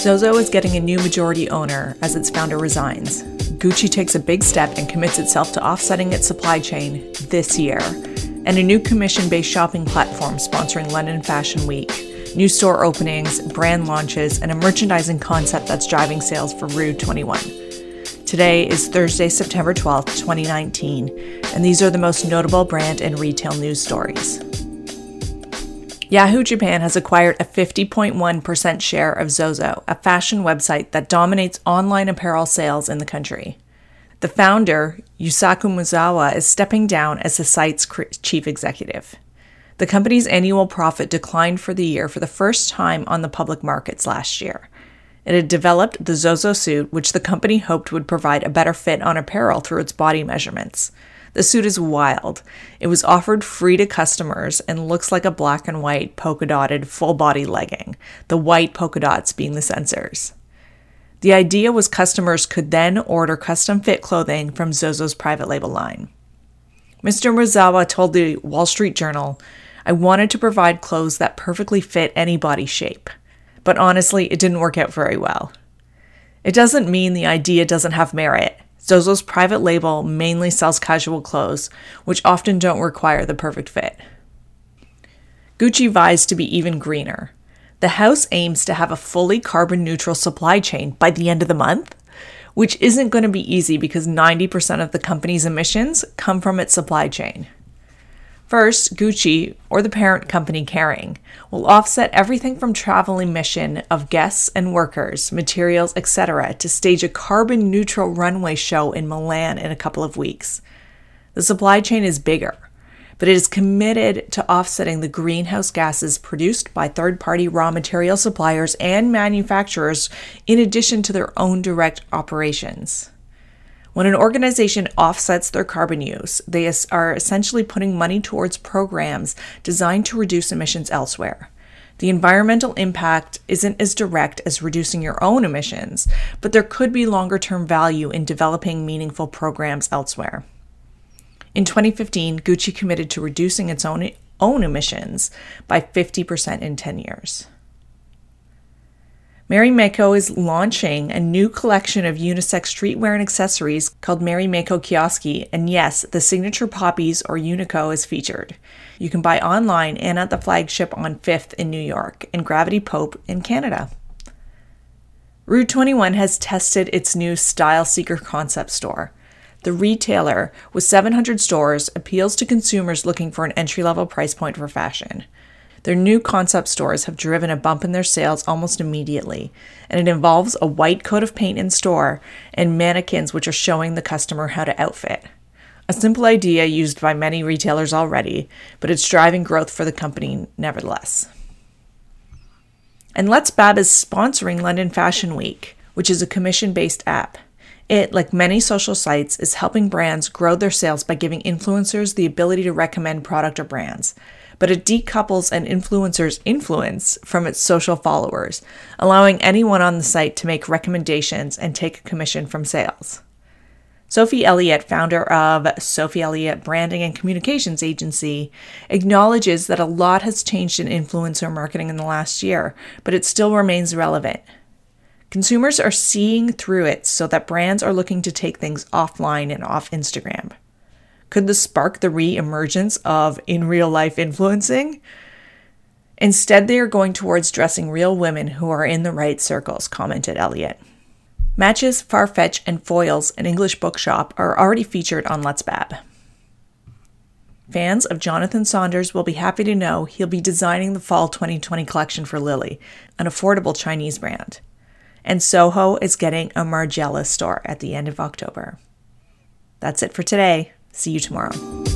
Zozo is getting a new majority owner as its founder resigns. Gucci takes a big step and commits itself to offsetting its supply chain this year. And a new commission based shopping platform sponsoring London Fashion Week, new store openings, brand launches, and a merchandising concept that's driving sales for Rue 21. Today is Thursday, September 12th, 2019, and these are the most notable brand and retail news stories. Yahoo Japan has acquired a 50.1% share of Zozo, a fashion website that dominates online apparel sales in the country. The founder, Yusaku Maezawa, is stepping down as the site's chief executive. The company's annual profit declined for the year for the first time on the public markets last year. It had developed the Zozo suit, which the company hoped would provide a better fit on apparel through its body measurements. The suit is wild. It was offered free to customers and looks like a black and white polka dotted full body legging, the white polka dots being the sensors. The idea was customers could then order custom fit clothing from Zozo's private label line. Mr. Maezawa told the Wall Street Journal, I wanted to provide clothes that perfectly fit any body shape. But honestly, it didn't work out very well. It doesn't mean the idea doesn't have merit. Zozo's private label mainly sells casual clothes, which often don't require the perfect fit. Gucci vies to be even greener. The house aims to have a fully carbon neutral supply chain by the end of the month, which isn't going to be easy because 90% of the company's emissions come from its supply chain. First, Gucci, or the parent company Kering, will offset everything from travel emission of guests and workers, materials, etc., to stage a carbon neutral runway show in Milan in a couple of weeks. The supply chain is bigger, but it is committed to offsetting the greenhouse gases produced by third party raw material suppliers and manufacturers in addition to their own direct operations. When an organization offsets their carbon use, they are essentially putting money towards programs designed to reduce emissions elsewhere. The environmental impact isn't as direct as reducing your own emissions, but there could be longer term value in developing meaningful programs elsewhere. In 2015, Gucci committed to reducing its own, own emissions by 50% in 10 years. Marimekko is launching a new collection of unisex streetwear and accessories called Marimekko Kioski, and yes, the signature poppies or Unikko is featured. You can buy online and at the flagship on 5th in New York and GravityPope in Canada. Rue 21 has tested its new Style Seeker concept store. The retailer, with 700 stores, appeals to consumers looking for an entry level price point for fashion. Their new concept stores have driven a bump in their sales almost immediately, and it involves a white coat of paint in store and mannequins which are showing the customer how to outfit. A simple idea used by many retailers already, but it's driving growth for the company nevertheless. And LetsBab is sponsoring London Fashion Week, which is a commission based app. It, like many social sites, is helping brands grow their sales by giving influencers the ability to recommend product or brands but it decouples an influencer's influence from its social followers, allowing anyone on the site to make recommendations and take a commission from sales. Sophie Elliott, founder of Sophie Elliott Branding and Communications Agency, acknowledges that a lot has changed in influencer marketing in the last year, but it still remains relevant. Consumers are seeing through it so that brands are looking to take things offline and off Instagram. Could this spark the re emergence of in real life influencing? Instead, they are going towards dressing real women who are in the right circles, commented Elliott. Matches, Farfetch, and Foyles, an English bookshop, are already featured on LetsBab. Fans of Jonathan Saunders will be happy to know he'll be designing the fall 2020 collection for Lily, an affordable Chinese brand. And Soho is getting a Margiela store at the end of October. That's it for today. See you tomorrow.